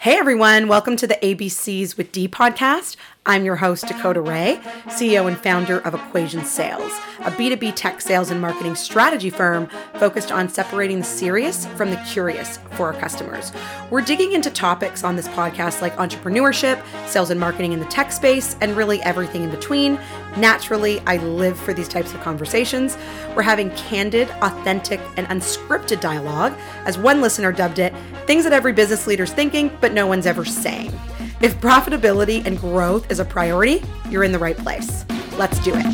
Hey everyone, welcome to the ABCs with D podcast. I'm your host, Dakota Ray, CEO and founder of Equation Sales, a B2B tech sales and marketing strategy firm focused on separating the serious from the curious for our customers. We're digging into topics on this podcast like entrepreneurship, sales and marketing in the tech space, and really everything in between. Naturally, I live for these types of conversations. We're having candid, authentic, and unscripted dialogue, as one listener dubbed it, things that every business leader's thinking, but no one's ever saying. If profitability and growth is a priority, you're in the right place. Let's do it.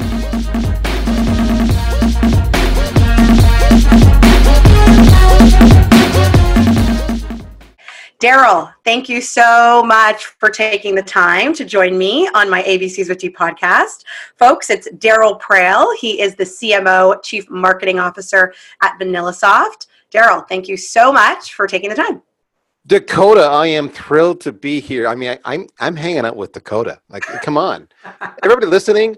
Daryl, thank you so much for taking the time to join me on my ABCs with D podcast. Folks, it's Daryl Praill. He is the CMO, Chief Marketing Officer at VanillaSoft. Daryl, thank you so much for taking the time. Dakota, I am thrilled to be here. I mean, I, am I'm, I'm hanging out with Dakota. Like, come on, everybody listening.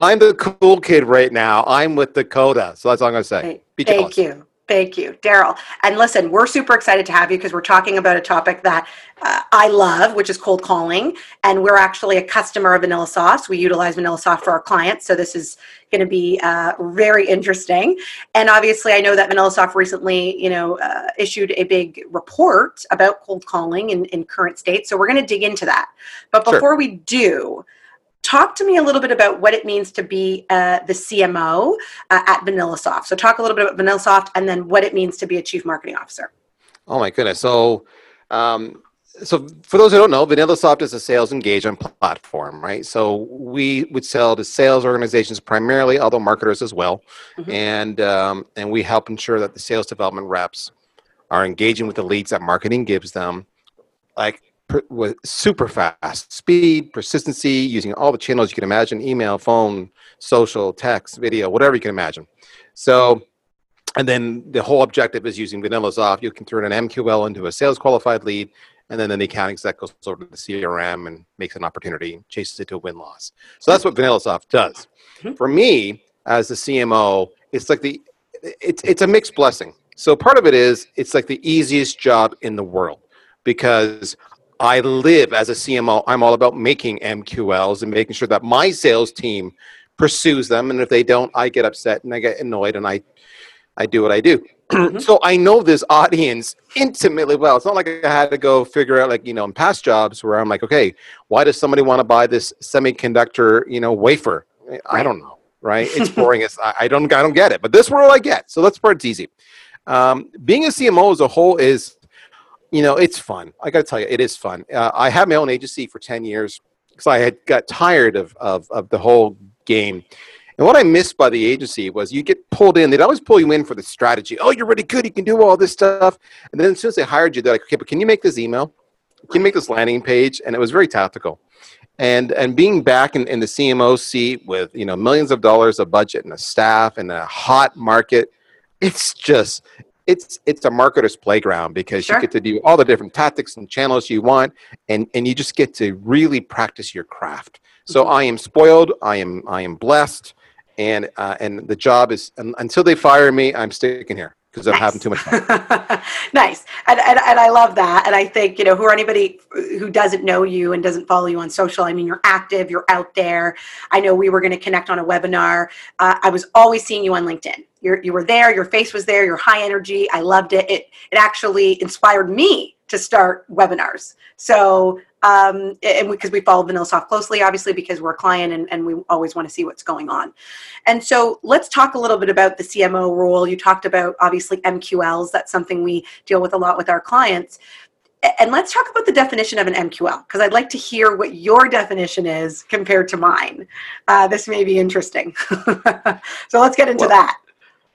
I'm the cool kid right now. I'm with Dakota, so that's all I'm gonna say. Be Thank you. Thank you, Daryl. And listen, we're super excited to have you because we're talking about a topic that uh, I love, which is cold calling. And we're actually a customer of VanillaSoft. We utilize VanillaSoft for our clients. So this is going to be uh, very interesting. And obviously, I know that Vanilla VanillaSoft recently, you know, uh, issued a big report about cold calling in, in current state. So we're going to dig into that. But before sure. we do, talk to me a little bit about what it means to be uh, the CMO uh, at VanillaSoft. So, talk a little bit about VanillaSoft and then what it means to be a chief marketing officer. Oh my goodness! So, um, so for those who don't know, VanillaSoft is a sales engagement platform, right? So we would sell to sales organizations primarily, although marketers as well, mm-hmm. and um, and we help ensure that the sales development reps are engaging with the leads that marketing gives them, like with super fast speed, persistency, using all the channels you can imagine email, phone, social, text, video, whatever you can imagine. So, and then the whole objective is using VanillaSoft. You can turn an MQL into a sales qualified lead, and then, then the account exec goes over to the CRM and makes an opportunity, chases it to a win loss. So that's what VanillaSoft does. Mm-hmm. For me, as the CMO, it's like the it's it's a mixed blessing. So part of it is it's like the easiest job in the world because I live as a CMO. I'm all about making MQLs and making sure that my sales team pursues them. And if they don't, I get upset and I get annoyed and I, I do what I do. Mm-hmm. so I know this audience intimately well. It's not like I had to go figure out, like you know, in past jobs where I'm like, okay, why does somebody want to buy this semiconductor, you know, wafer? I don't know, right? It's boring. it's I don't I don't get it. But this world I get. So that's part's easy. Um, being a CMO as a whole is you know, it's fun. I got to tell you, it is fun. Uh, I had my own agency for 10 years because I had got tired of, of, of the whole game. And what I missed by the agency was you get pulled in. They'd always pull you in for the strategy. Oh, you're really good. You can do all this stuff. And then as soon as they hired you, they're like, okay, but can you make this email? Can you make this landing page? And it was very tactical. And and being back in, in the CMO seat with you know millions of dollars of budget and a staff and a hot market, it's just it's it's a marketer's playground because sure. you get to do all the different tactics and channels you want and and you just get to really practice your craft so mm-hmm. i am spoiled i am i am blessed and uh, and the job is until they fire me i'm sticking here because I'm nice. having too much fun. nice. And, and, and I love that. And I think, you know, who anybody who doesn't know you and doesn't follow you on social, I mean, you're active, you're out there. I know we were going to connect on a webinar. Uh, I was always seeing you on LinkedIn. You're, you were there, your face was there, your high energy. I loved it. It, it actually inspired me to start webinars. So, um, and because we, we follow VanillaSoft closely, obviously, because we're a client and, and we always want to see what's going on. And so let's talk a little bit about the CMO role. You talked about obviously MQLs. That's something we deal with a lot with our clients. And let's talk about the definition of an MQL because I'd like to hear what your definition is compared to mine. Uh, this may be interesting. so let's get into well, that.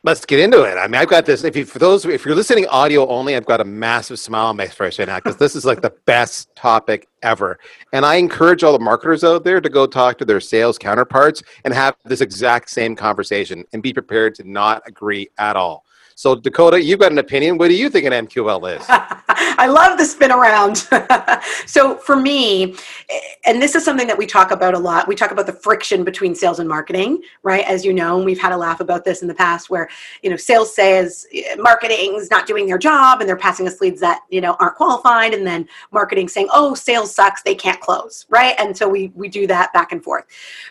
Let's get into it. I mean, I've got this. If you, for those, if you're listening audio only, I've got a massive smile on my face right now because this is like the best topic ever. And I encourage all the marketers out there to go talk to their sales counterparts and have this exact same conversation and be prepared to not agree at all. So Dakota, you've got an opinion. What do you think an MQL is? I love the spin around. so for me, and this is something that we talk about a lot. We talk about the friction between sales and marketing, right? As you know, and we've had a laugh about this in the past where, you know, sales says marketing's not doing their job and they're passing us leads that, you know, aren't qualified and then marketing saying, "Oh, sales sucks, they can't close." Right? And so we we do that back and forth.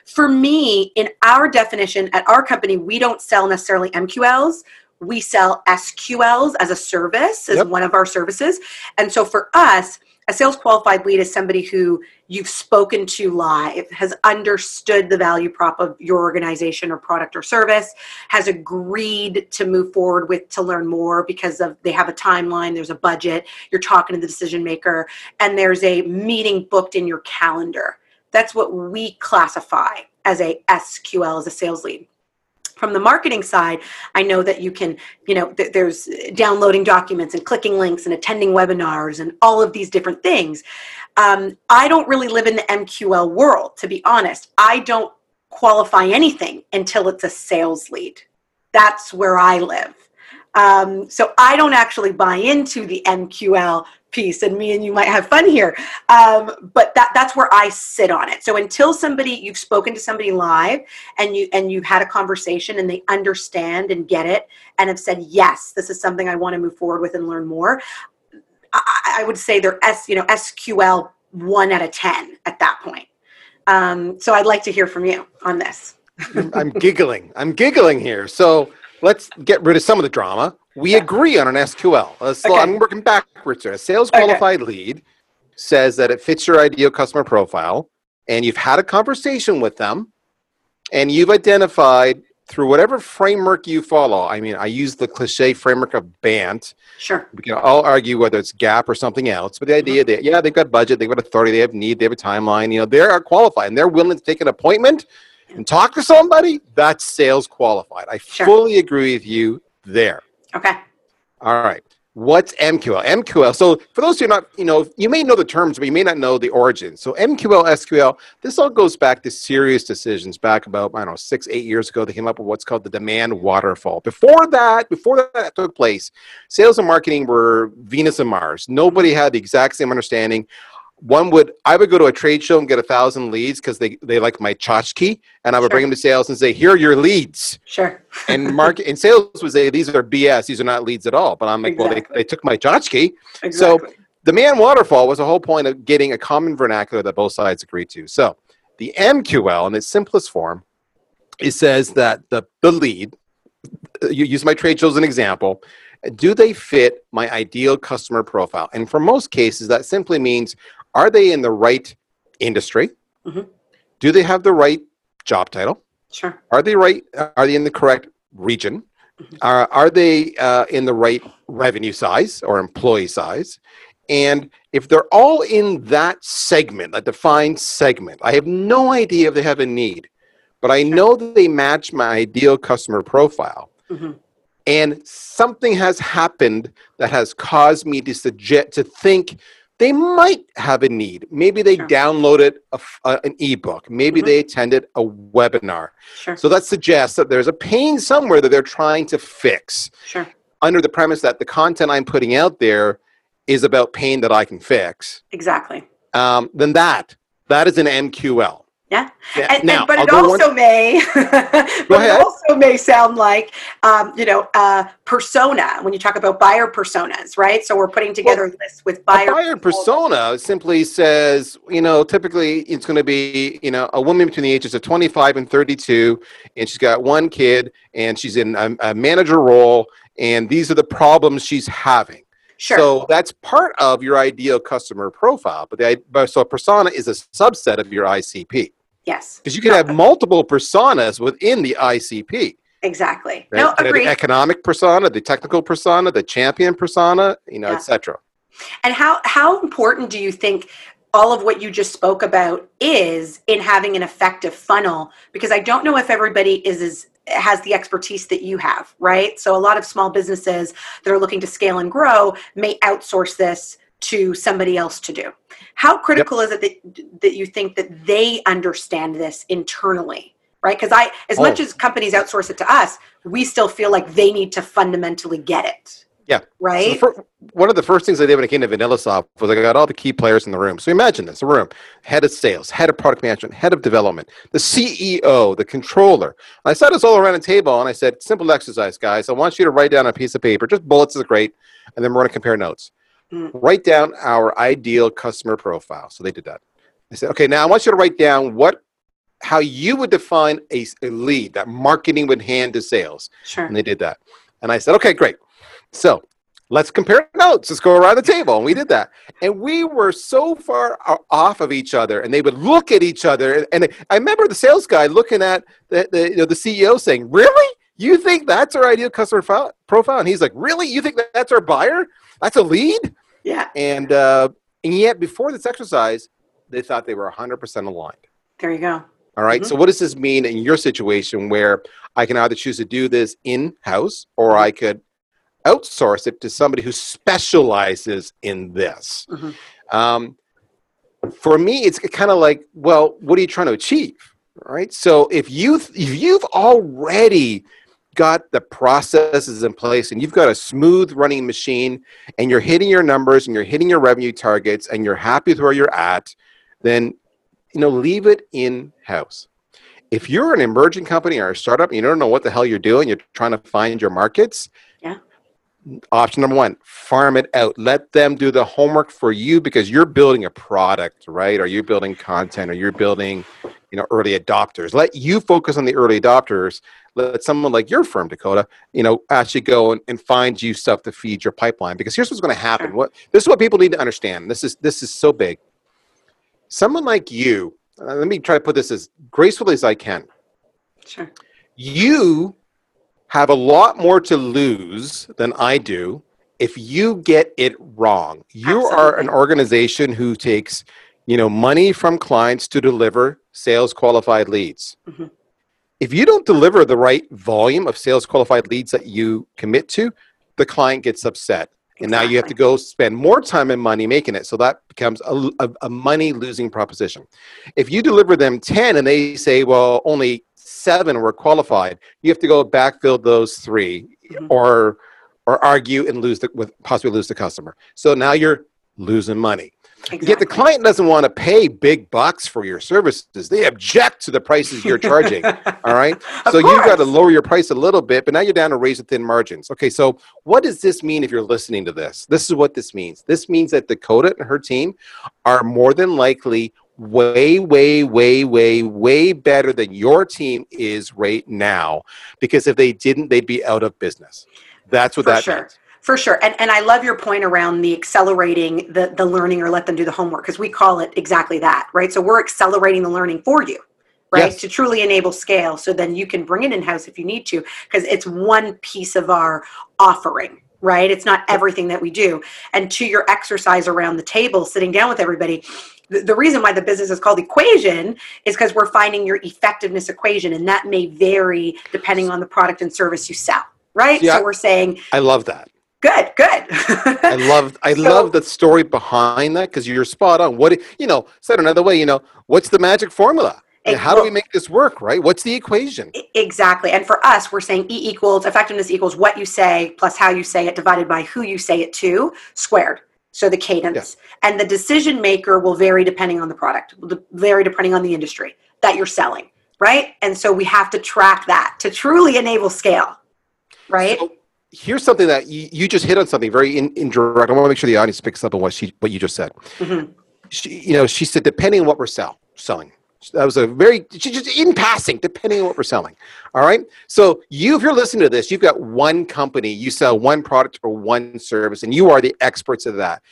For me, in our definition at our company, we don't sell necessarily MQLs we sell SQLs as a service, as yep. one of our services. And so for us, a sales qualified lead is somebody who you've spoken to live, has understood the value prop of your organization or product or service, has agreed to move forward with to learn more because of they have a timeline, there's a budget, you're talking to the decision maker, and there's a meeting booked in your calendar. That's what we classify as a SQL as a sales lead from the marketing side i know that you can you know th- there's downloading documents and clicking links and attending webinars and all of these different things. Um, i don't really live in the mql world to be honest. I don't qualify anything until it's a sales lead. That's where i live. Um, so I don't actually buy into the MQL piece, and me and you might have fun here. Um, but that that's where I sit on it. So until somebody you've spoken to somebody live and you and you've had a conversation and they understand and get it and have said yes, this is something I want to move forward with and learn more. I, I would say they're S you know SQL one out of ten at that point. Um, so I'd like to hear from you on this. I'm giggling. I'm giggling here. So let's get rid of some of the drama. We yeah. agree on an SQL. Okay. I'm working backwards here. A sales qualified okay. lead says that it fits your ideal customer profile, and you've had a conversation with them, and you've identified through whatever framework you follow. I mean, I use the cliche framework of BANT. Sure. We can all argue whether it's GAP or something else, but the idea mm-hmm. that yeah, they've got budget, they've got authority, they have need, they have a timeline. You know, they are qualified and they're willing to take an appointment and talk to somebody, that's sales qualified. I sure. fully agree with you there. Okay. All right. What's MQL? MQL. So for those who are not, you know, you may know the terms, but you may not know the origin. So MQL, SQL, this all goes back to SiriusDecisions back about, I don't know, six, eight years ago. They came up with what's called the demand waterfall. Before that, before that took place, sales and marketing were Venus and Mars. Nobody had the exact same understanding one would I would go to a trade show and get a thousand leads because they they like my tchotchke, and I would sure. bring them to sales and say, "Here are your leads." Sure. and market and sales would say, "These are BS. These are not leads at all." But I'm like, exactly. "Well, they, they took my tchotchke." Exactly. So the demand waterfall was the whole point of getting a common vernacular that both sides agreed to. So the MQL in its simplest form, it says that the the lead. Uh, you use my trade show as an example do they fit my ideal customer profile? And for most cases, that simply means are they in the right industry? Mm-hmm. Do they have the right job title? Sure. Are they right? Are they in the correct region? Mm-hmm. Are, are they uh, in the right revenue size or employee size? And if they're all in that segment, a defined segment, I have no idea if they have a need, but I know that they match my ideal customer profile. Mm-hmm. And something has happened that has caused me to suggest to think they might have a need. Maybe they sure. downloaded a, uh, an ebook. Maybe mm-hmm. they attended a webinar. Sure. So that suggests that there's a pain somewhere that they're trying to fix. Sure. Under the premise that the content I'm putting out there is about pain that I can fix. Exactly. Um, then that that is an MQL. Yeah. yeah. And, now, and, but I'll it also one... may, but it also may sound like, um, you know, uh, persona when you talk about buyer personas, right? So we're putting together well, this with buyer. A buyer persona simply says, you know, typically it's going to be, you know, a woman between the ages of 25 and 32, and she's got one kid, and she's in a, a manager role, and these are the problems she's having. Sure. So that's part of your ideal customer profile, but the so a persona is a subset of your ICP. Yes. Because you can have multiple personas within the ICP. Exactly. Right? No, agree. The economic persona, the technical persona, the champion persona, you know, yeah. etc. And how how important do you think all of what you just spoke about is in having an effective funnel? Because I don't know if everybody is as has the expertise that you have, right? So a lot of small businesses that are looking to scale and grow may outsource this to somebody else to do. How critical yep. is it that that you think that they understand this internally right? Because I, as Oh. much as companies outsource it to us, we still feel like they need to fundamentally get it. Yeah. So Right. fir- one of the first things I did when I came to VanillaSoft was I got all the key players in the room. So imagine this: a room, head of sales, head of product management, head of development, the CEO, the controller. I sat us all around a table and I said, "Simple exercise, guys. I want you to write down a piece of paper, just bullets is great, and then we're going to compare notes. Mm. Write down our ideal customer profile." So they did that. I said, "Okay, now I want you to write down what." How you would define a, a lead that marketing would hand to sales. sure. And they did that. And I said, okay, great. So let's compare notes. Let's go around the table. And we did that. And we were so far off of each other. And they would look at each other. And I remember the sales guy looking at the, the, you know, the CEO saying, really? You think that's our ideal customer profile? And he's like, really? You think that's our buyer? That's a lead? Yeah. And, uh, and yet before this exercise, they thought they were 100% aligned. There you go. All right? So, what does this mean in your situation where I can either choose to do this in house or I could outsource it to somebody who specializes in this? Mhm. Um, for me, it's kind of like, well, what are you trying to achieve? All right. So, if you if you've already got the processes in place and you've got a smooth running machine and you're hitting your numbers and you're hitting your revenue targets and you're happy with where you're at, then you know, leave it in house. If you're an emerging company or a startup and you don't know what the hell you're doing, you're trying to find your markets. Yeah. Option number one, farm it out. Let them do the homework for you because you're building a product, right? Or you're building content or you're building, you know, early adopters. Let you focus on the early adopters. Let someone like your firm, Dakota, you know, actually go and, and find you stuff to feed your pipeline. Because here's what's going to happen. Sure. What this is what people need to understand. This is this is so big someone like you uh, let me try to put this as gracefully as i can Sure. you have a lot more to lose than i do if you get it wrong you are an organization who takes you know money from clients to deliver sales qualified leads. Mhm. if you don't deliver the right volume of sales qualified leads that you commit to the client gets upset. And now you have to go spend more time and money making it. So that becomes a, a, a money losing proposition. If you deliver them 10 and they say well only seven were qualified you have to go backfill those 3 Mhm. or or argue and lose the with possibly lose the customer. So now you're losing money Exactly. yet the client doesn't want to pay big bucks for your services they object to the prices you're charging all right so you've got to lower your price a little bit, but now you're down to razor thin margins. Okay, so what does this mean if you're listening to this? This is what this means. This means that Dakota and her team are more than likely way, way, way, way, way better than your team is right now. Because if they didn't, they'd be out of business. That's what For that sure. means. For sure. And, and I love your point around the accelerating the, the learning or let them do the homework because we call it exactly that, right? So we're accelerating the learning for you, right? Yes. To truly enable scale. So then you can bring it in house if you need to because it's one piece of our offering, right? It's not everything that we do. And to your exercise around the table, sitting down with everybody, the, the reason why the business is called equation is because we're finding your effectiveness equation and that may vary depending on the product and service you sell, right? Yeah. So we're saying, I love that. Good, good. I love I So- love the story behind that because you're spot on. What you know, said another way, you know, what's the magic formula? It- How do we make this work, right? What's the equation? Exactly. And for us, we're saying E equals effectiveness equals what you say plus how you say it divided by who you say it to squared. So the cadence. And the decision maker will vary depending on the product, will vary depending on the industry that you're selling, right? And so we have to track that to truly enable scale, right? So, here's something that you, you just hit on something very in, indirect. I want to make sure the audience picks up on what she what you just said. Mhm. She, you know, she said depending on what we're sell, selling. That was a very she just in passing, depending on what we're selling. All right. So you, if you're listening to this, you've got one company, you sell one product or one service, and you are the experts of that.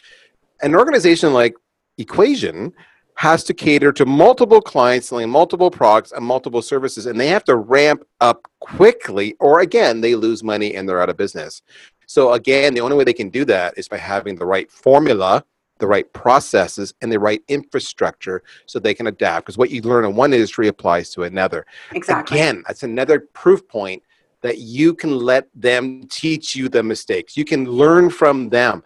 An organization like Equation has to cater to multiple clients selling multiple products and multiple services, and they have to ramp up quickly, or again, they lose money and they're out of business. So again, the only way they can do that is by having the right formula, the right processes, and the right infrastructure so they can adapt. Because what you learn in one industry applies to another. Exactly. Again, that's another proof point that you can let them teach you the mistakes. You can learn from them.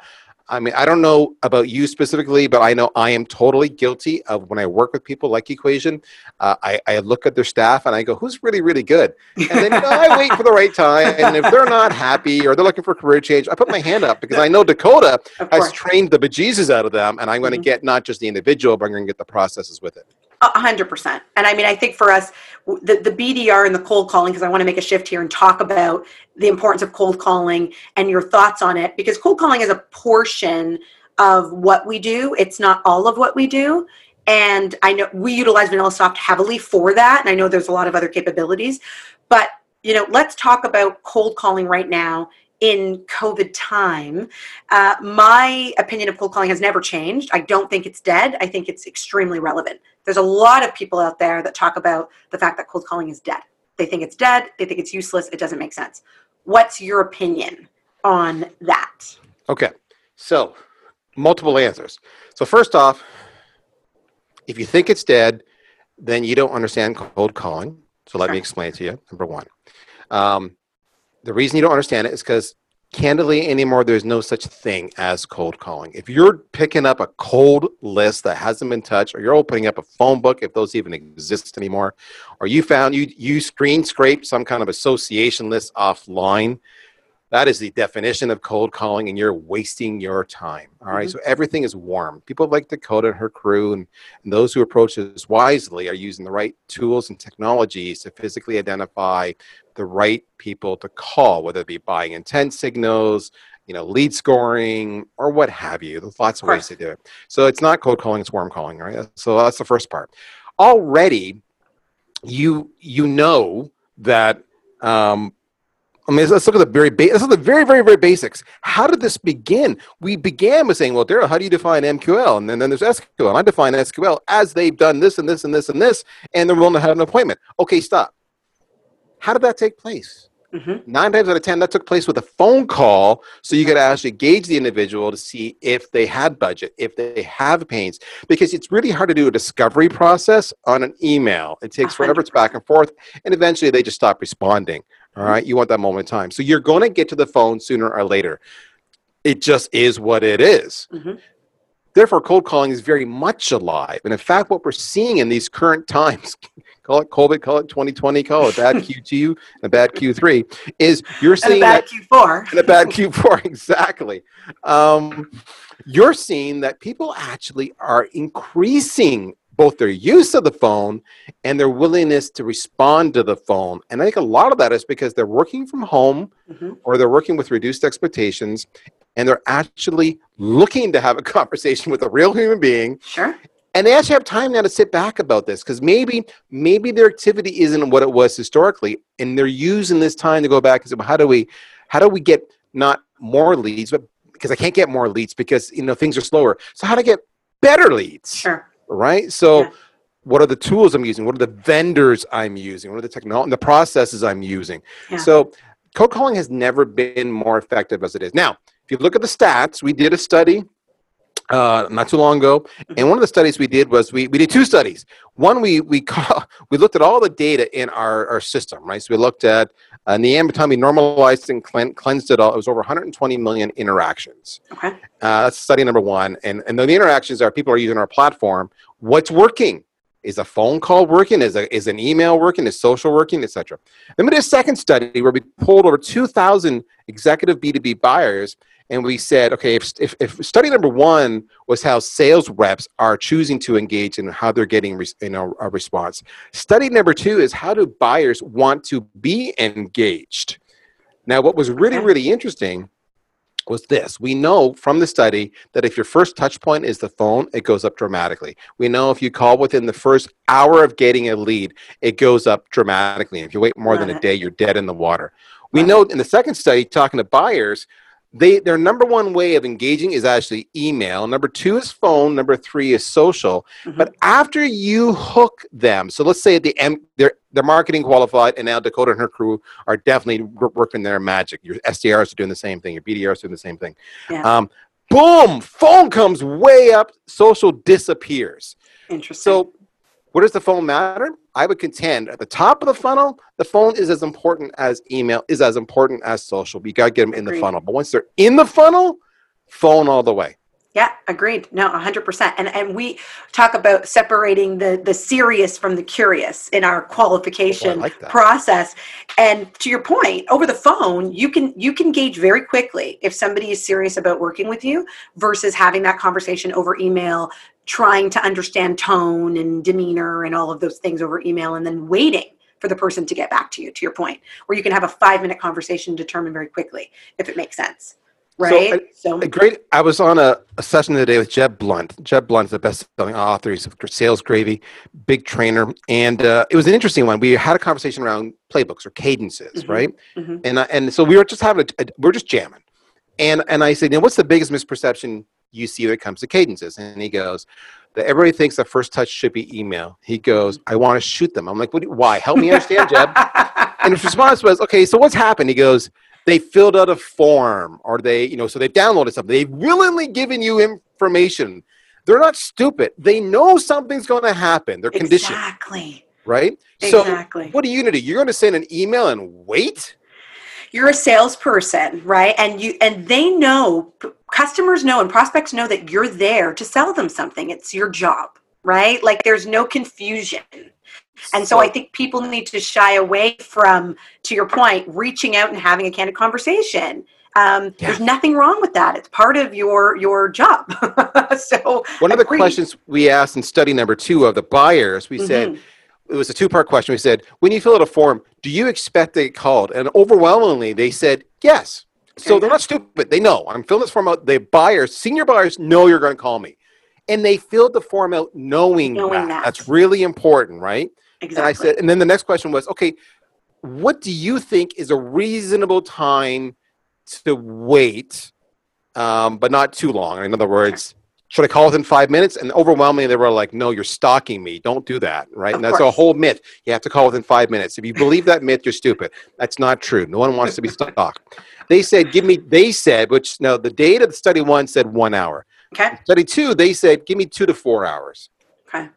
I mean, I don't know about you specifically, but I know I am totally guilty of when I work with people like Equation. Uh, I, I look at their staff and I go, "Who's really, really good?" And then you know, I wait for the right time, and if they're not happy or they're looking for career change, I put my hand up because I know Dakota has trained the bejesus out of them, and I'm going to Mhm. get not just the individual, but I'm going to get the processes with it. A hundred percent. And I mean, I think for us, the, the BDR and the cold calling, because I want to make a shift here and talk about the importance of cold calling and your thoughts on it, because cold calling is a portion of what we do. It's not all of what we do. And I know we utilize VanillaSoft heavily for that. And I know there's a lot of other capabilities. But, you know, let's talk about cold calling right now in COVID time. Uh, my opinion of cold calling has never changed. I don't think it's dead. I think it's extremely relevant there's a lot of people out there that talk about the fact that cold calling is dead. They think it's dead, they think it's useless, it doesn't make sense. What's your opinion on that? Okay, so multiple answers. So first off, if you think it's dead, then you don't understand cold calling. So let me explain to you. Number one, um, the reason you don't understand it is because candidly anymore there's no such thing as cold calling. If you're picking up a cold list that hasn't been touched or you're opening up a phone book if those even exist anymore or you found you you screen scraped some kind of association list offline that is the definition of cold calling, and you're wasting your time. All right? Mhm. So everything is warm. People like Dakota and her crew, and, and those who approach this wisely are using the right tools and technologies to physically identify the right people to call, whether it be buying intent signals, you know, lead scoring, or what have you. There's lots of ways to do it. So it's not cold calling; it's warm calling. right? So that's the first part. Already, you you know that. Um, I mean, let's look at the very ba- let's look at the very, very, very basics. How did this begin? We began with saying, "Well, Daryl, how do you define MQL?" And then, then there's SQL. And I define SQL as they've done this and this and this and this, and they're willing to have an appointment. Okay, stop. How did that take place? hmm Nine times out of ten, that took place with a phone call, so you could actually gauge the individual to see if they had budget, if they have pains, because it's really hard to do a discovery process on an email. It takes forever. It's back and forth, and eventually they just stop responding. All right, you want that moment in time, so you're going to get to the phone sooner or later. It just is what it is. Mhm. Therefore, cold calling is very much alive, and in fact, what we're seeing in these current times. Call it COVID, call it 2020, call it bad Q2 and a bad Q3, is you're And a seeing that bad Q4. and a bad Q4, exactly. Um, you're seeing that people actually are increasing both their use of the phone and their willingness to respond to the phone. And I think a lot of that is because they're working from home Mhm. or they're working with reduced expectations and they're actually looking to have a conversation with a real human being Sure. and they actually have time now to sit back about this because maybe maybe their activity isn't what it was historically and they're using this time to go back and say well, how do we how do we get not more leads but because i can't get more leads because you know things are slower so how to get better leads Sure. Right? So Yeah. what are the tools i'm using? What are the vendors i'm using? What are the technology the processes i'm using? Yeah. so cold calling has never been more effective as it is. Now if you look at the stats we did a study uh, not too long ago, and one of the studies we did was we, we did two studies. One we we call, we looked at all the data in our, our system, right? So we looked at uh, in the end time we normalized and clean, cleansed it all. It was over 120 million interactions. Okay. Uh, that's study number one, and and the interactions are people are using our platform. What's working? Is a phone call working? Is a is an email working? Is social working, etc. Then we did a second study where we pulled over 2,000 executive B2B buyers and we said, okay, if, if, if study number one was how sales reps are choosing to engage and how they're getting res- you know, a response, study number two is how do buyers want to be engaged? Now, what was really, really interesting was this. We know from the study that if your first touch point is the phone, it goes up dramatically. We know if you call within the first hour of getting a lead, it goes up dramatically. If you wait more than a day, you're dead in the water. We know in the second study, talking to buyers, they their number one way of engaging is actually email. Number two is phone. Number three is social. Mhm. But after you hook them, so let's say at the end they're they're marketing qualified, and now Dakota and her crew are definitely working their magic. Your SDRs are doing the same thing. Your BDRs are doing the same thing. Yeah. Um, boom, phone comes way up. Social disappears. Interesting. So, what does the phone matter? I would contend at the top of the funnel, the phone is as important as email, is as important as social. You got to get them in the funnel. But once they're in the funnel, phone all the way. Yeah, agreed. No, 100%. And and we talk about separating the the serious from the curious in our oh, qualification Oh, like process. And to your point, over the phone, you can you can gauge very quickly if somebody is serious about working with you versus having that conversation over email, trying to understand tone and demeanor and all of those things over email and then waiting for the person to get back to you to your point where you can have a 5 minute conversation determine very quickly if it makes sense. Right? So, A great. I was on a, a session today with Jeb Blount. Jeb Blount's the best-selling author. He's a sales gravy, big trainer, and uh, it was an interesting one. We had a conversation around playbooks or cadences, Mhm. right? Mhm. And I, and so we were just having a, a we are just jamming, and and I said, you know, what's the biggest misperception you see when it comes to cadences? And he goes, that everybody thinks the first touch should be email. He goes, I want to shoot them. I'm like, what? You, why? Help me understand, Jeb. And his response was, okay, so what's happened? He goes, they filled out a form or they, you know, so they've downloaded something. They've willingly given you information. They're not stupid. They know something's going to happen. They're conditioned, Exactly. right? So Exactly. what are you going to do? You're going to send an email and wait? You're a salesperson, right? And you and they know customers know and prospects know that you're there to sell them something. It's your job, right? Like there's no confusion. And so I think people need to shy away from, to your point, reaching out and having a candid conversation. Um, Yeah. There's nothing wrong with that. It's part of your your job. so One of the agreed. questions we asked in study number two of the buyers, we said, Mhm. it was a two part question. We said, when you fill out a form, do you expect to get called? And overwhelmingly, they said yes. So they're not stupid. They know. I'm filling this form out. The buyers, senior buyers, know you're going to call me. And they filled the form out knowing, Knowing that. that. That's really important, right? exactly. And I said, and then the next question was, okay, what do you think is a reasonable time to wait, um, but not too long? In other words, should I call within five minutes? And overwhelmingly, they were like, no, you're stalking me. Don't do that, right? Of and that's a whole myth. You have to call within five minutes. If you believe that myth, you're stupid. That's not true. No one wants to be stalked. They said, give me, they said, which now the data, the study one said one hour. okay. Study two, they said, give me two to four hours. Okay.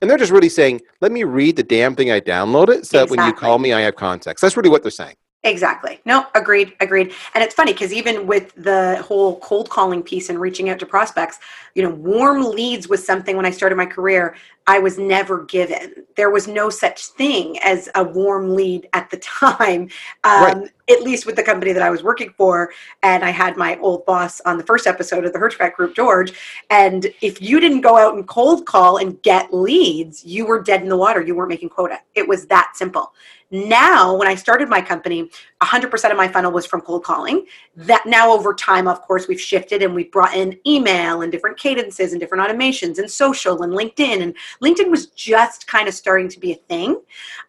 And they're just really saying, let me read the damn thing I downloaded so that when you call me, I have context. That's really what they're saying. Exactly. No, agreed, agreed. And it's funny because even with the whole cold calling piece and reaching out to prospects, you know, warm leads was something when I started my career I was never given. There was no such thing as a warm lead at the time, um, Right. at least with the company that I was working for. And I had my old boss on the first episode of the Hirschback Group, George. And if you didn't go out and cold call and get leads, you were dead in the water. You weren't making quota. It was that simple. Now, when I started my company, 100% of my funnel was from cold calling. That now, over time, of course, we've shifted and we've brought in email and different cadences and different automations and social and LinkedIn. And LinkedIn was just kind of starting to be a thing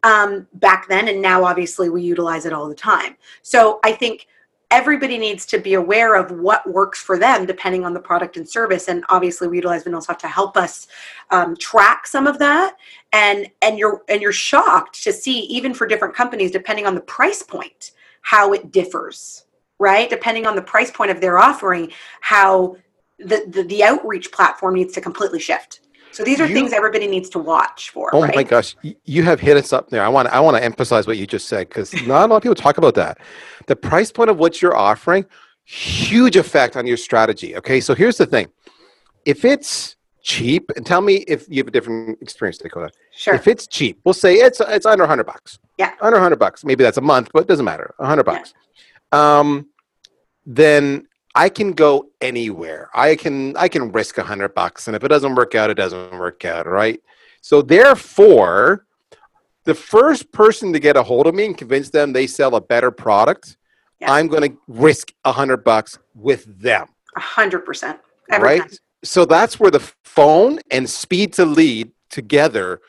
um, back then. And now, obviously, we utilize it all the time. So I think everybody needs to be aware of what works for them depending on the product and service. And obviously we utilize VanillaSoft to help us um, track some of that. And and you're and you're shocked to see even for different companies depending on the price point how it differs right? Depending on the price point of their offering how the the, the outreach platform needs to completely shift so these are You- things everybody needs to watch for Oh right my gosh, you have hit us up there. I want I want to emphasize what you just said because not a lot of people talk about that. The price point of what you're offering, huge effect on your strategy. Okay, so here's the thing: if it's cheap, and tell me if you have a different experience, Dakota. sure If it's cheap, we'll say it's it's under 100 bucks. Yeah. under 100 bucks. Maybe that's a month, but it doesn't matter. 100 Yeah. bucks. Um, then I can go anywhere. I can I can risk a 100 bucks, and if it doesn't work out, it doesn't work out. Right. So therefore, the first person to get a hold of me and convince them they sell a better product. I'm going to risk a 100 bucks with them A hundred percent right? time. So that's where the phone and speed to lead together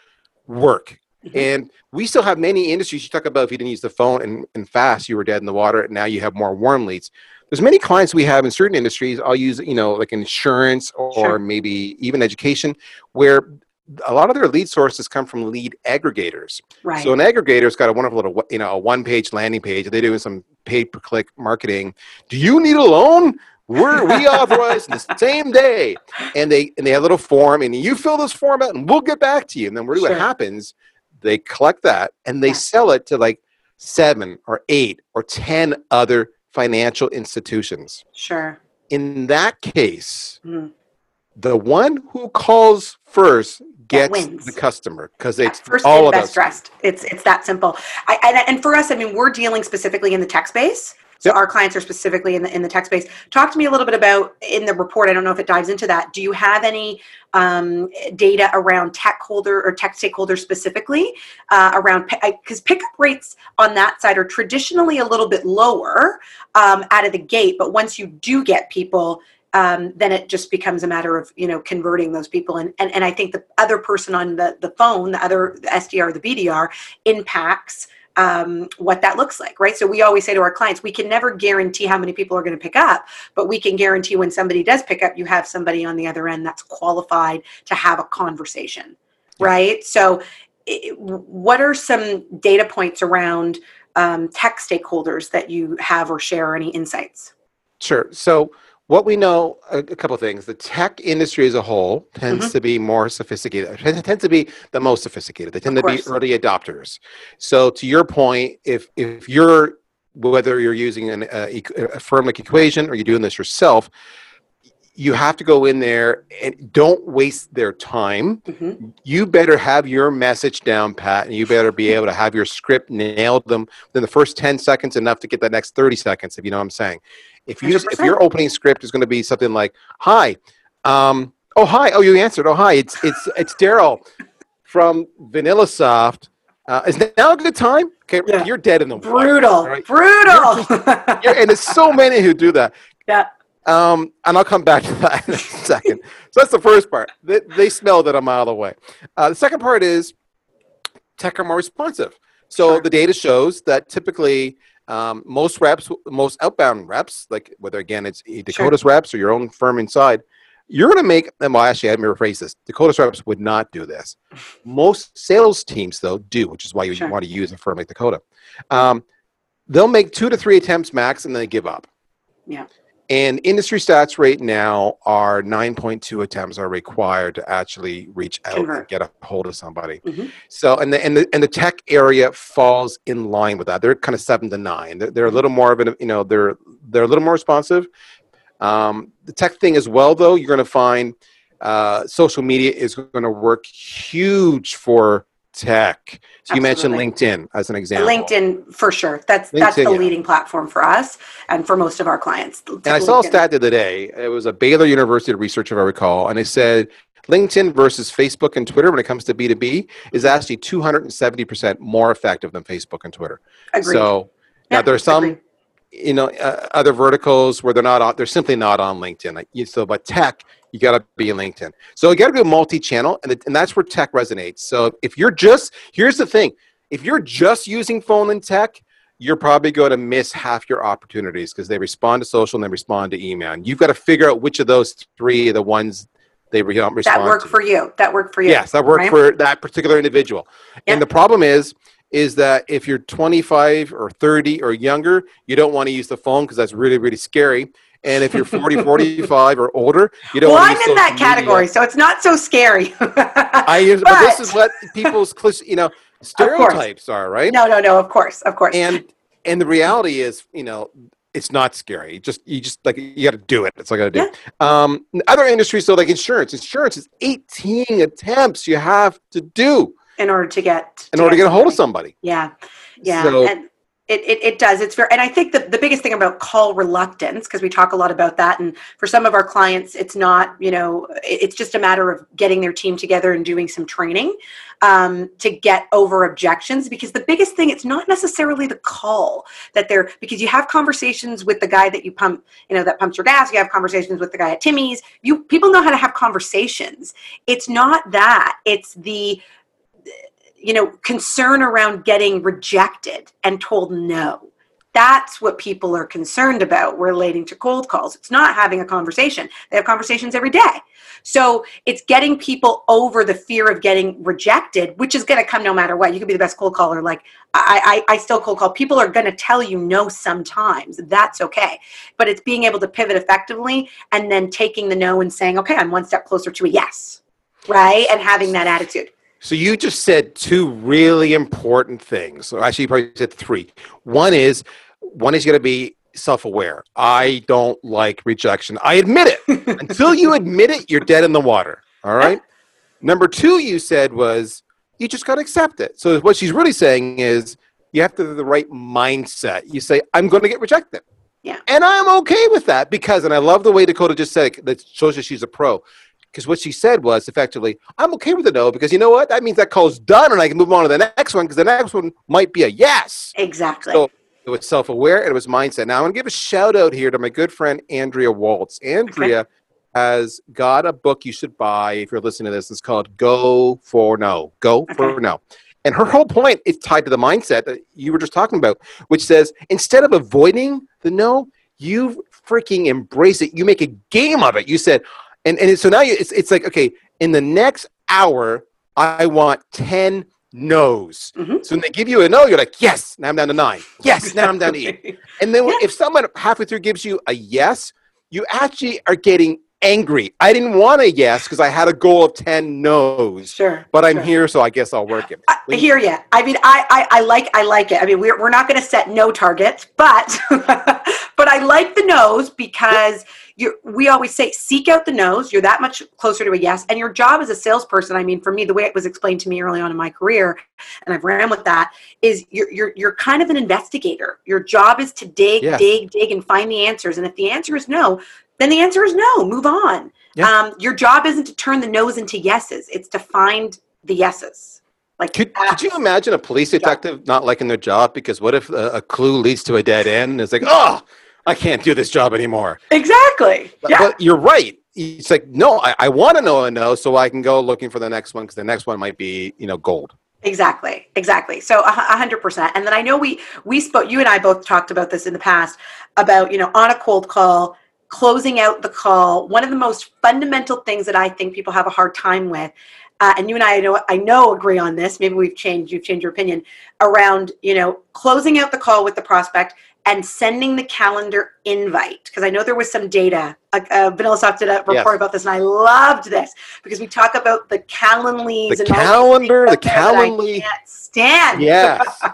work. Mhm. And we still have many industries. You talk about if you didn't use the phone and, and fast, you were dead in the water. And now you have more warm leads. There's many clients we have in certain industries. I'll use, you know, like insurance or Sure. maybe even education, where a lot of their lead sources come from lead aggregators. right So an aggregator's got a wonderful little, you know, a one-page landing page. They're doing some pay-per-click marketing. Do you need a loan? We're we authorize the same day, and they and they have a little form, and you fill this form out, and we'll get back to you. And then really, Sure. what happens? They collect that and they Yeah. sell it to like seven or eight or ten other financial institutions. sure in that case, Mhm. the one who calls first gets the customer because it's first all best dressed. It's it's that simple. I, and, and for us, I mean, we're dealing specifically in the tech space. So our clients are specifically in the in the tech space. Talk to me a little bit about in the report. I don't know if it dives into that. Do you have any um, data around tech holder or tech stakeholders specifically uh, around because pickup rates on that side are traditionally a little bit lower um, out of the gate, but once you do get people. Um, then it just becomes a matter of you know converting those people and, and and I think the other person on the the phone the other the SDR the BDR impacts um, what that looks like, right? So we always say to our clients, we can never guarantee how many people are going to pick up, but we can guarantee when somebody does pick up, you have somebody on the other end that's qualified to have a conversation, right? So, it, what are some data points around um, tech stakeholders that you have or share any insights? Sure. So what we know, a, a couple of things. The tech industry as a whole tends Mhm. to be more sophisticated. It tends to be the most sophisticated. They tend to be early adopters. So to your point, if if you're whether you're using an, uh, a firm like Equation or you're doing this yourself, you have to go in there and don't waste their time. Mhm. You better have your message down pat, and you better be able to have your script nailed them within the first ten seconds, enough to get the next thirty seconds. If you know what I'm saying. If you if your opening script is going to be something like, "Hi, um, oh hi, oh you answered, oh hi, it's it's it's Daryl from Vanilla Soft. Uh, is now a good time? Okay, Yeah. you're dead in the water, Brutal, all right? brutal. Yeah, and there's so many who do that. yeah, Um, and I'll come back to that in a second. So that's the first part. They, they smell that a mile away. Uh, the second part is tech are more responsive. So Sure. the data shows that typically um, most reps, most outbound reps, like whether again it's Dakota's reps or your own firm inside, you're going to make them. Well, actually, let me rephrase this. Dakota's reps would not do this. Most sales teams, though, do, which is why you Sure. want to use a firm like Dakota. Um, they'll make two to three attempts max, and then they give up. Yeah. And industry stats right now are 9.2 attempts are required to actually reach out and get a hold of somebody. Mhm. So, and the, and the and the tech area falls in line with that. They're kind of seven to nine. They're, they're a little more of an, you know, they're they're a little more responsive. Um, the tech thing as well, though, you're going to find uh, social media is going to work huge for tech. So you mentioned LinkedIn as an example. LinkedIn for sure. That's that's the yeah. leading platform for us and for most of our clients. And I saw a LinkedIn. stat the other day. It was a Baylor University research, if I recall, and it said LinkedIn versus Facebook and Twitter when it comes to B2B is actually 270% more effective than Facebook and Twitter. Agreed. So now there are some, agreed. you know, uh, other verticals where they're not on, they're simply not on LinkedIn. Like, so, but tech, you got to be in LinkedIn. So you got to be multi-channel, and, and that's where tech resonates. So if you're just, here's the thing, if you're just using phone and tech, you're probably going to miss half your opportunities because they respond to social and they respond to email. And you've got to figure out which of those three are the ones they re- respond that work to. for you. That work for you. Yes, that worked right? for that particular individual. Yeah. And the problem is, is that if you're 25 or 30 or younger, you don't want to use the phone because that's really, really scary. And if you're 40, 45 or older, you don't Well, I'm in that media. category, so it's not so scary. I use, but, this is what people's, you know, stereotypes are, right? no, no, no. Of course, of course. And and the reality is, you know, it's not scary. Just you just like you got to do it. That's all I got to do. Um, other industries, so like insurance. Insurance is 18 attempts you have to do in order to get in order to get a hold of somebody. somebody. Yeah, yeah, So- and it, it, it does. It's very, and I think the, the biggest thing about call reluctance, because we talk a lot about that, and for some of our clients, it's not, you know, it's just a matter of getting their team together and doing some training um, to get over objections. Because the biggest thing, it's not necessarily the call that they're, because you have conversations with the guy that you pump, you know, that pumps your gas. You have conversations with the guy at Timmy's. You people know how to have conversations. It's not that. It's the you know, concern around getting rejected and told no. That's what people are concerned about relating to cold calls. It's not having a conversation. They have conversations every day. So it's getting people over the fear of getting rejected, which is going to come no matter what. You could be the best cold caller. Like I, I, I still cold call. People are going to tell you no sometimes. That's okay. But it's being able to pivot effectively and then taking the no and saying, okay, I'm one step closer to a yes. Right. And having that attitude. So you just said two really important things. So actually, you probably said three. One is one is going to be self-aware. I don't like rejection. I admit it. Until you admit it, you're dead in the water. All right. Number two, you said was you just got to accept it. So what she's really saying is you have to have the right mindset. You say, I'm going to get rejected. Yeah. And I'm okay with that because, and I love the way Dakota just said it, that shows that she's a pro. Because what she said was effectively, I'm okay with the no because you know what? That means that call's done and I can move on to the next one because the next one might be a yes. Exactly. So it was self aware and it was mindset. Now I want to give a shout out here to my good friend Andrea Waltz. Andrea has got a book you should buy if you're listening to this. It's called Go for No. Go for No. And her whole point is tied to the mindset that you were just talking about, which says instead of avoiding the no, you freaking embrace it. You make a game of it. You said, and, and so now you, it's, it's like, okay, in the next hour, I want 10 no's. Mhm. So when they give you a no, you're like, yes, now I'm down to nine. Yes, now I'm down to eight. And then Yeah. if someone halfway through gives you a yes, you actually are getting angry. I didn't want a yes because I had a goal of 10 no's. Sure. But I'm sure. here, so I guess I'll work it. I I hear you. I mean, I, I, I like I like it. I mean, we're, we're not going to set no targets, but I like the nose because you we always say seek out the nose. You're that much closer to a yes, and your job as a salesperson. I mean, for me, the way it was explained to me early on in my career, and I've ran with that, is you're you're you're kind of an investigator. Your job is to dig, Yeah. dig, dig, and find the answers. And if the answer is no, then the answer is no. Move on. Yeah. Um, your job isn't to turn the no's into yeses. It's to find the yeses. Like Could, could you imagine a police detective not liking their job because what if a, a clue leads to a dead end? And It's like, oh, I can't do this job anymore. Exactly. But, Yeah. but you're right. It's like, no, I, I want to know a no so I can go looking for the next one because the next one might be, you know, gold. Exactly. Exactly. So a hundred percent. And then I know we we spoke. You and I both talked about this in the past about you know on a cold call, closing out the call. One of the most fundamental things that I think people have a hard time with. Uh, and you and I, I know I know agree on this. Maybe we've changed. You've changed your opinion around you know closing out the call with the prospect and sending the calendar invite because I know there was some data. Uh, uh, VanillaSoft did a report Yes. about this, and I loved this because we talk about the Calendlies The and calendar, the Calendly. can't stand. Yes.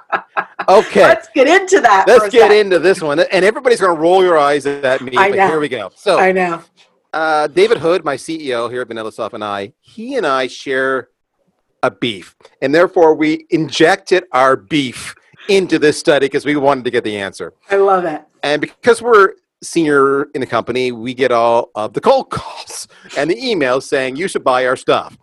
Okay. Let's get into that. Let's get sec. into this one. And everybody's going to roll your eyes at me. I But know. here we go. So, I know. uh, David Hood, my CEO here at VanillaSoft, and I, he and I share a beef. And therefore, we injected our beef into this study because we wanted to get the answer. I love it. And because we're senior in the company, we get all of the cold calls and the emails saying you should buy our stuff.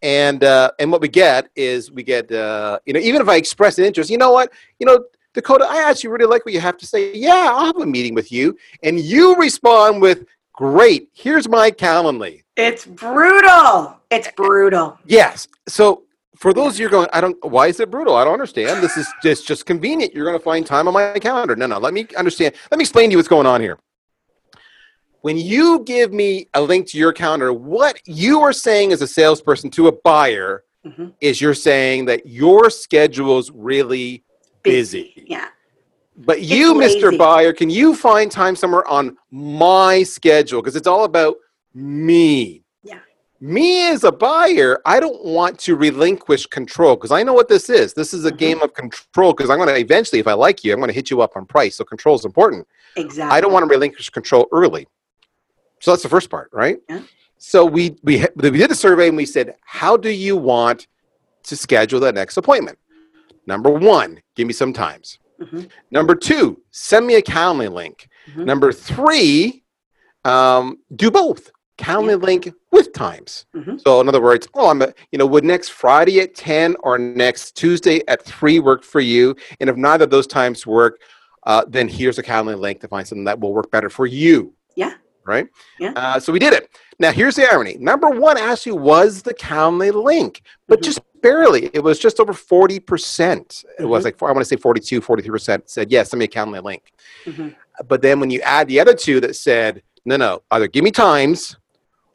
And uh, and what we get is we get uh, you know even if I express an interest, you know what, you know Dakota, I actually really like what you have to say. Yeah, I'll have a meeting with you, and you respond with, "Great, here's my Calendly." It's brutal. It's brutal. Yes. So for those you're going, I don't. Why is it brutal? I don't understand. This is just just convenient. You're going to find time on my calendar. No, no. Let me understand. Let me explain to you what's going on here. When you give me a link to your calendar, what you are saying as a salesperson to a buyer Mhm. is you're saying that your schedule's really busy. Yeah. But you, It's Mr. Buyer, can you find time somewhere on my schedule? Because it's all about me. Me as a buyer, I don't want to relinquish control because I know what this is. This is a Mhm. game of control because I'm going to eventually, if I like you, I'm going to hit you up on price. So control is important. Exactly. I don't want to relinquish control early. So that's the first part, right? Yeah. So we we we did a survey and we said, how do you want to schedule that next appointment? Number one, give me some times. Mhm. Number two, send me a Calendly link. Mhm. Number three, um, do both Calendly link with times. Mhm. So in other words, oh, I'm a, you know, would next Friday at ten or next Tuesday at three work for you? And if neither of those times work, uh, then here's a calendar link to find something that will work better for you. Yeah. Right. Yeah. Uh, so we did it. Now here's the irony. Number one actually was the Calendly link, but Mhm. just barely. It was just over forty percent. It was Mhm. like I want to say 42, 43 percent said yes. Send me a Calendly link. Mhm. But then when you add the other two that said no, no, either give me times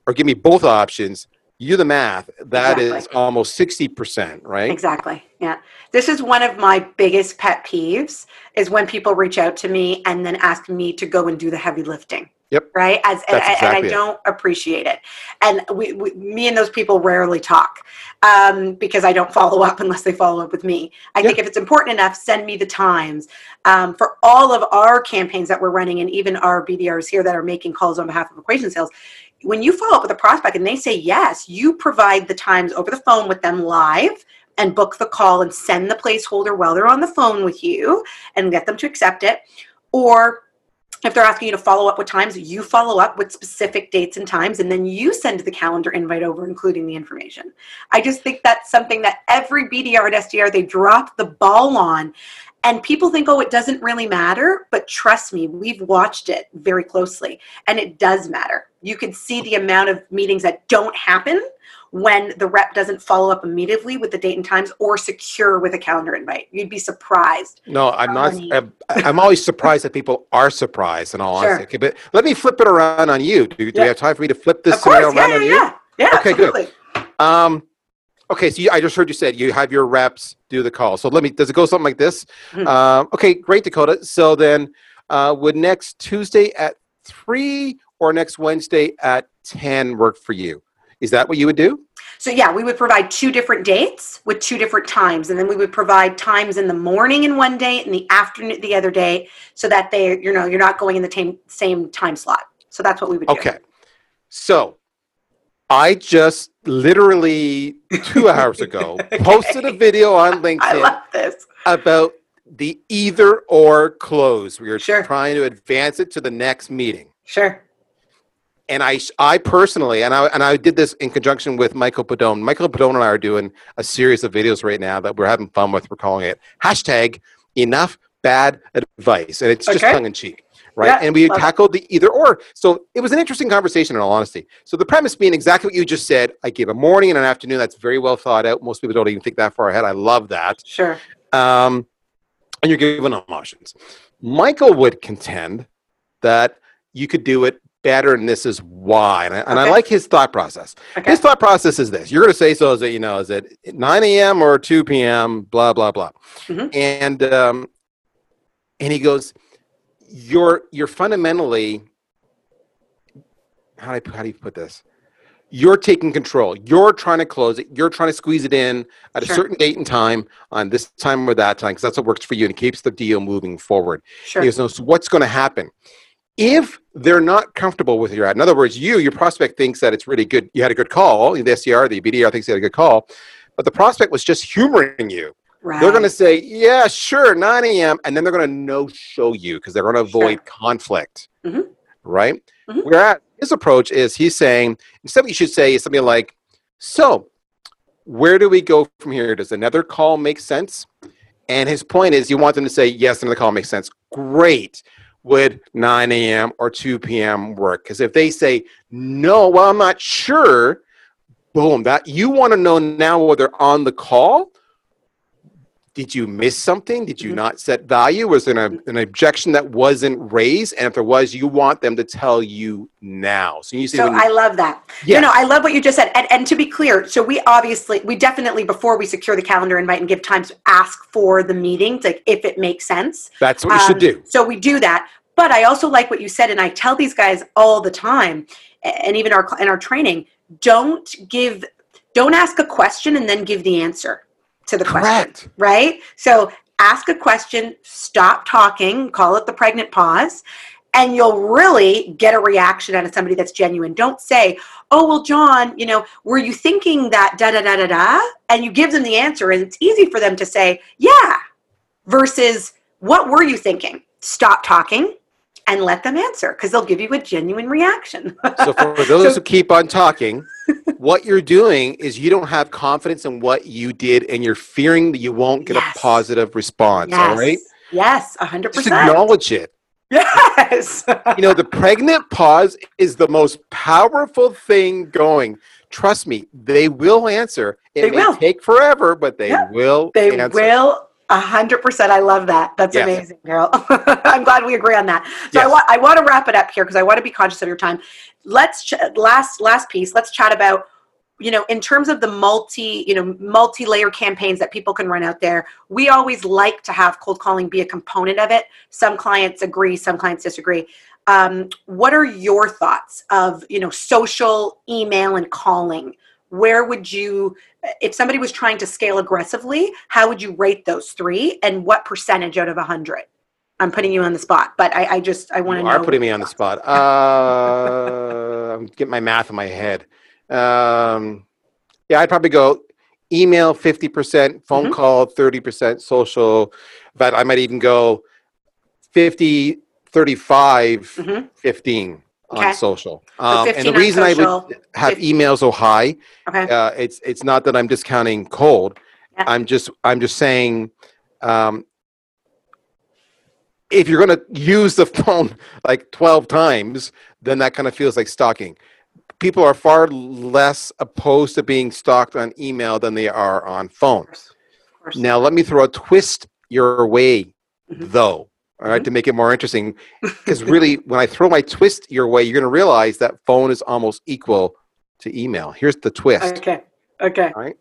or give me both options. You do the math. That is Exactly. almost sixty percent, right? Exactly. Yeah. This is one of my biggest pet peeves is when people reach out to me and then ask me to go and do the heavy lifting. Yep. Right. As and, That's and I it. don't appreciate it. And we, we, me and those people rarely talk um, because I don't follow up unless they follow up with me. I think if it's important enough, send me the times um, for all of our campaigns that we're running, and even our BDRs here that are making calls on behalf of equation sales. When you follow up with a prospect and they say yes, you provide the times over the phone with them live and book the call and send the placeholder while they're on the phone with you and get them to accept it. Or if they're asking you to follow up with times, you follow up with specific dates and times, and then you send the calendar invite over, including the information. I just think that's something that every BDR and SDR they drop the ball on. And people think, oh, it doesn't really matter. But trust me, we've watched it very closely, and it does matter. You can see the amount of meetings that don't happen when the rep doesn't follow up immediately with the date and times or secure with a calendar invite. You'd be surprised. No, I'm not. I'm, I'm always surprised that people are surprised. In all Sure. honesty, okay, but let me flip it around on you. Do, do Yeah. you have time for me to flip this of course, scenario yeah, around yeah, on you? yeah, yeah. Okay, good. Um, okay, so you, I just heard you said you have your reps do the call. So let me. Does it go something like this? Um, okay, great, Dakota. So then, uh, would next Tuesday at three or next Wednesday at ten work for you? Is that what you would do? So yeah, we would provide two different dates with two different times, and then we would provide times in the morning in one day and the afternoon the other day, so that they, you know, you're not going in the same same time slot. So that's what we would do. Okay. So I just literally two hours ago posted a video on LinkedIn about the either or close. We are Sure. trying to advance it to the next meeting. Sure. And I, I personally, and I, and I did this in conjunction with Michael Pedone. Michael Pedone and I are doing a series of videos right now that we're having fun with. We're calling it hashtag enough bad advice. And it's just Okay. tongue in cheek, right? Yeah, and we it. tackled the either or. So it was an interesting conversation in all honesty. So the premise being exactly what you just said. I give a morning and an afternoon. That's very well thought out. Most people don't even think that far ahead. I love that Sure. um, and you're given options. Michael would contend that you could do it better, and this is why. And I, and I like his thought process. Okay. His thought process is this: you're going to say so, is it you know, is it 9 a.m. or 2 p.m. Blah blah blah, Mhm. and um, and he goes, you're you're fundamentally how do I, how do you put this? You're taking control. You're trying to close it. You're trying to squeeze it in at Sure. a certain date and time on this time or that time because that's what works for you and it keeps the deal moving forward. Sure. So what's going to happen? If they're not comfortable with your ad, in other words, you, your prospect thinks that it's really good, you had a good call, the SDR, the BDR thinks you had a good call, but the prospect was just humoring you. Right. They're going to say, yeah, sure, 9 a.m. And then they're going to no show you because they're going to avoid Sure. conflict. Mhm. Right? Mhm. Whereas his approach is he's saying, instead what you should say is something like, so where do we go from here? Does another call make sense? And his point is you want them to say, yes, another call makes sense. Great. Would 9 a.m. or 2 p.m. work? Because if they say, no, well, I'm not sure, boom, that you want to know now whether on the call did you miss something? Did you Mhm. not set value? Was there an, an objection that wasn't raised? And if there was, you want them to tell you now. So you say, So I love that. Yes. No, no, I love what you just said. And, and to be clear, so we obviously, we definitely, before we secure the calendar invite and give times, ask for the meetings, like if it makes sense. that's what you should Um, do. So we do that. But I also like what you said, and I tell these guys all the time, and even our in our training, don't give, don't ask a question and then give the answer to the question, right? So ask a question, stop talking, call it the pregnant pause, and you'll really get a reaction out of somebody that's genuine. Don't say, "Oh, well, John, you know, were you thinking that da da da da da?" And you give them the answer, and it's easy for them to say, "Yeah," versus, "What were you thinking?" Stop talking and let them answer because they'll give you a genuine reaction. So for those So- who keep on talking, what you're doing is you don't have confidence in what you did and you're fearing that you won't get Yes. a positive response. All right? Yes, a hundred Just percent. acknowledge it. Yes. You know, the pregnant pause is the most powerful thing going. Trust me, they will answer. It They may will. take forever, but they will They answer. will. A hundred percent. I love that. That's Yes. amazing, girl. I'm glad we agree on that. So I Yes. want I want to wrap it up here because I want to be conscious of your time. Let's ch- last last piece. Let's chat about you know in terms of the multi you know multi-layer campaigns that people can run out there. We always like to have cold calling be a component of it. Some clients agree, some clients disagree. Um, what are your thoughts of you know social, email, and calling? Where would you, if somebody was trying to scale aggressively, how would you rate those three, and what percentage out of a hundred? I'm putting you on the spot, but I, I just I want to You know. are putting me on the spot. Uh, I'm getting my math in my head. Um, yeah, I'd probably go email 50%, phone Mhm. call 30%, social. But I might even go 50, 35, Mhm. 15 Okay. on social. So Um, and 15 the on reason I social, would have 50 email so high, Okay. uh, it's it's not that I'm discounting cold. Yeah. I'm just I'm just saying um, if you're going to use the phone like 12 times, then that kind of feels like stalking. People are far less opposed to being stalked on email than they are on phone. Of course. Of course. Now, let me throw a twist your way, Mhm. though, all right, mm-hmm. to make it more interesting. Because really, when I throw my twist your way, you're going to realize that phone is almost equal to email. Here's the twist Okay. Okay. All right.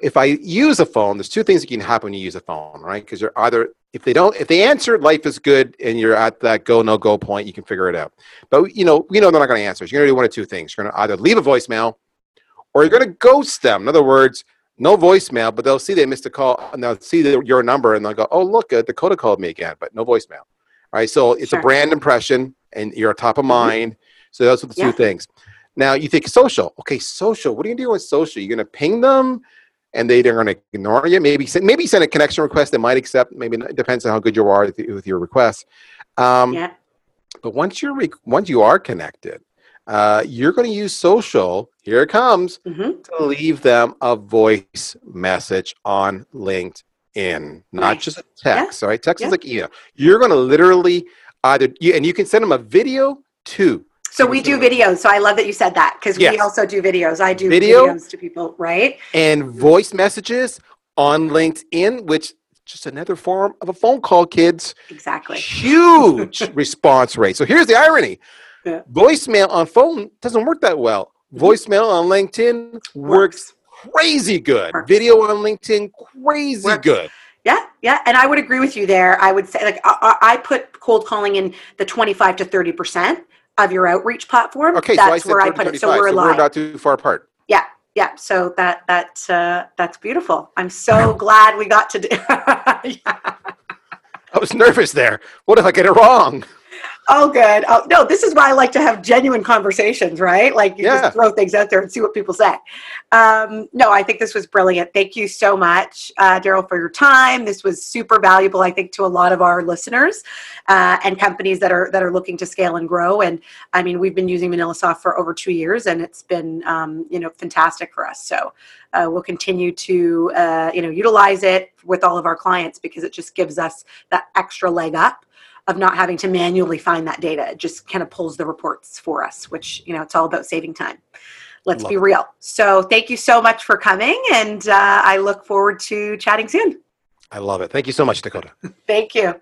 If I use a phone, there's two things that can happen when you use a phone, right? Because you're either if they don't, if they answer, life is good, and you're at that go no go point, you can figure it out. But you know, we know they're not going to answer. So you're going to do one of two things. You're going to either leave a voicemail, or you're going to ghost them. In other words, no voicemail, but they'll see they missed a call, and they'll see the, your number, and they'll go, "Oh, look, uh, Dakota called me again," but no voicemail. Right? So it's Sure. a brand impression, and you're top of Mhm. mind. So those are the Yeah. two things. Now you think social. Okay, social. What are you doing with social? You're going to ping them and they, they're going to ignore you. Maybe send, maybe send a connection request. They might accept. Maybe it depends on how good you are with, your request. Um, Yeah. But once you're once you are connected, uh, you're going to use social. Here it comes hmm to leave them a voice message on LinkedIn, not Nice. just a text. All right, text Yeah. is like email. You're going to literally either you, and you can send them a video too. So we do videos. So I love that you said that because we also do videos. I do Video? videos to people, right? and voice messages on LinkedIn, which just another form of a phone call, kids. Exactly. Huge response rate. So here's the irony. Yeah. Voicemail on phone doesn't work that well. Voicemail on LinkedIn works crazy good. Works. Video on LinkedIn crazy Works. good. Yeah, yeah, and I would agree with you there. I would say, like, I, I put cold calling in the twenty-five to thirty percent of your outreach platform. Okay, so I that's where I put it. So we're so we're not too far apart. yeah, yeah. so that that uh, that's beautiful. I'm so glad we got to do. yeah. I was nervous there. What if I get it wrong? Oh, good. Oh, no, this is why I like to have genuine conversations, right? Like you Yeah. just throw things out there and see what people say. Um, no, I think this was brilliant. Thank you so much, uh, Darryl, for your time. This was super valuable, I think, to a lot of our listeners uh, and companies that are that are looking to scale and grow. And I mean, we've been using VanillaSoft for over two years, and it's been um, you know fantastic for us. So uh, we'll continue to uh, you know utilize it with all of our clients because it just gives us that extra leg up of not having to manually find that data. It just kind of pulls the reports for us, which, you know, it's all about saving time. Let's Love be it. real. So thank you so much for coming. And uh, I look forward to chatting soon. I love it. Thank you so much, Dakota. Thank you.